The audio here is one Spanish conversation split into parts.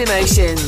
Emotions.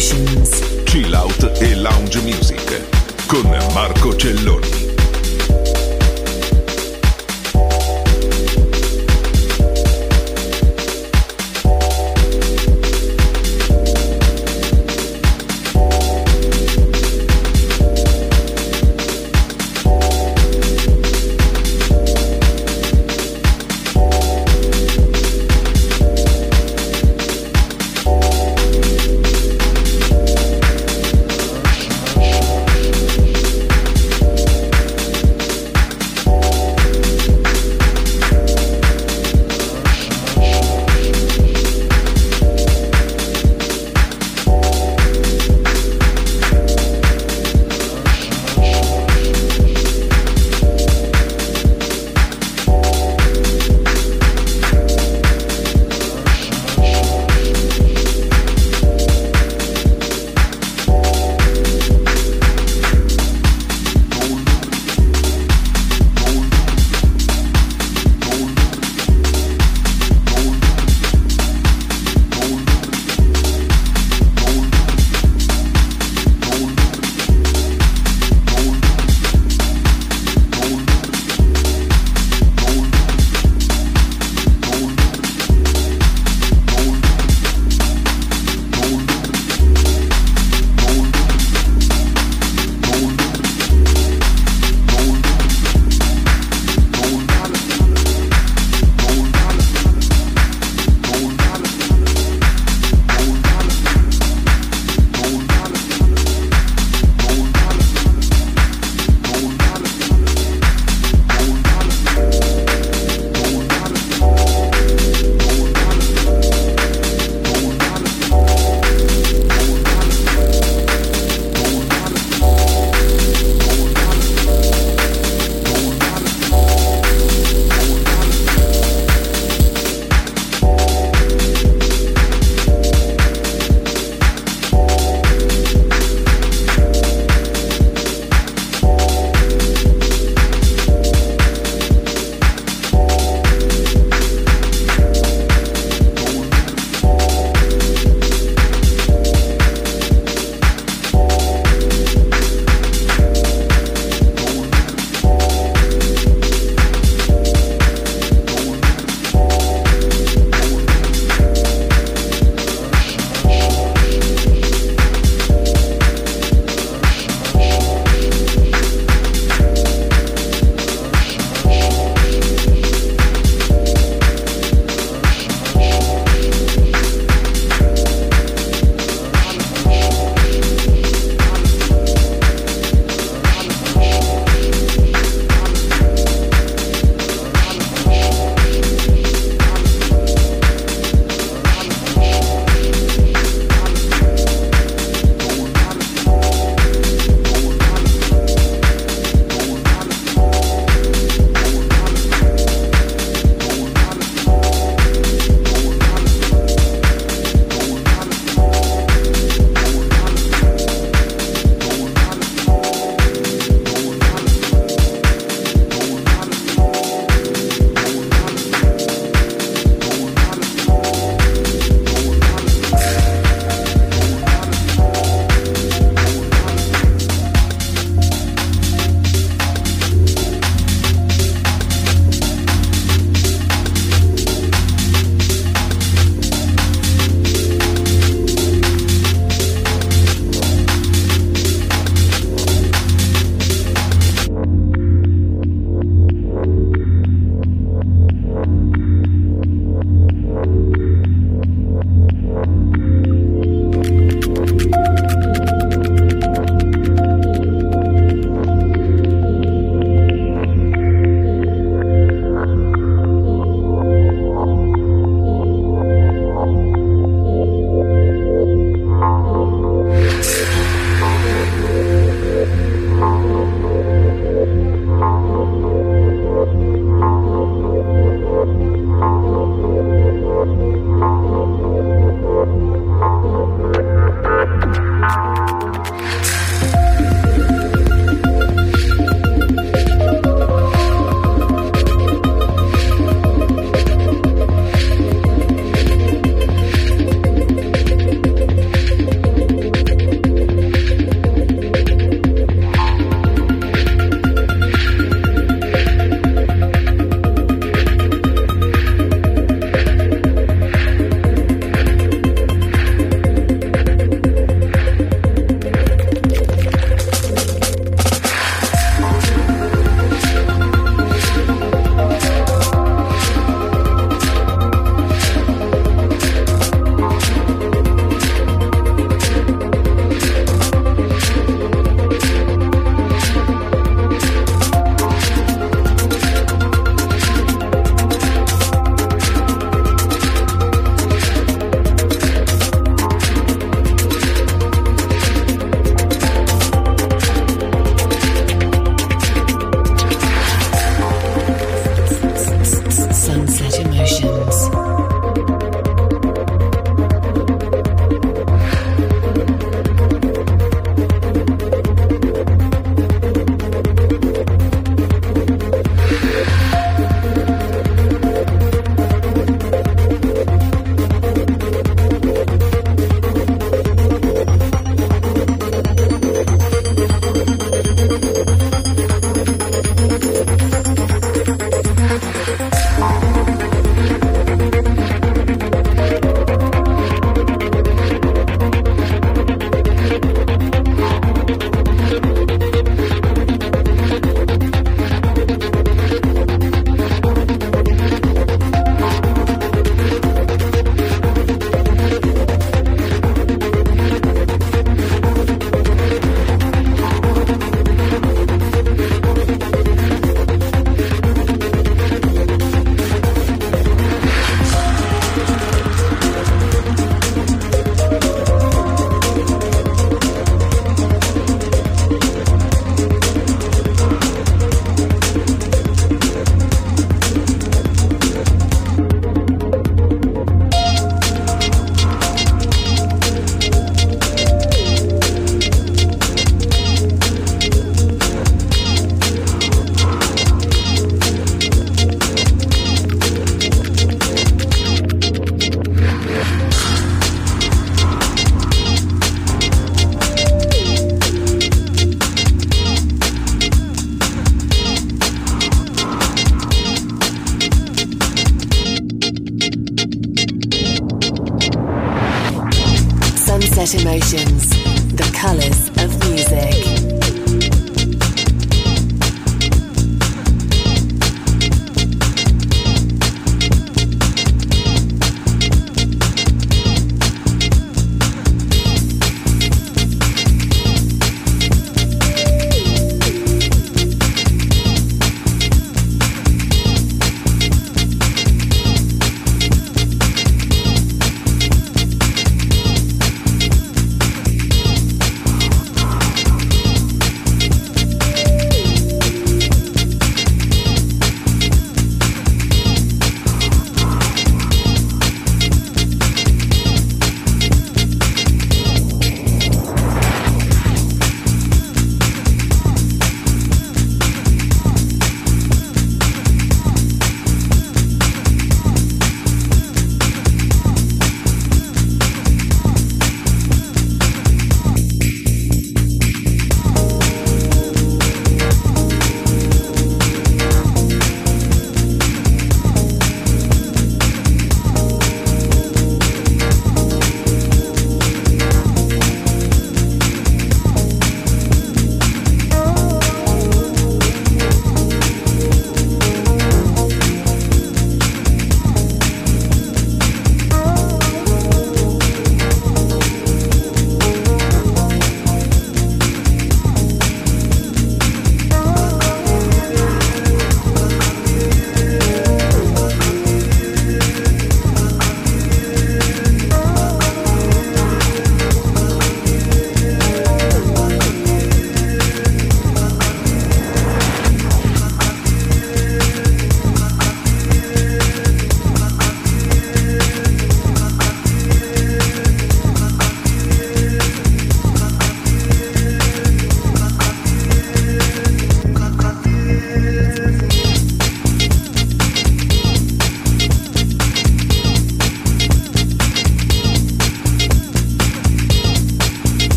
Emotions. Chill Out e Lounge Music con Marco Celloni.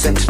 sent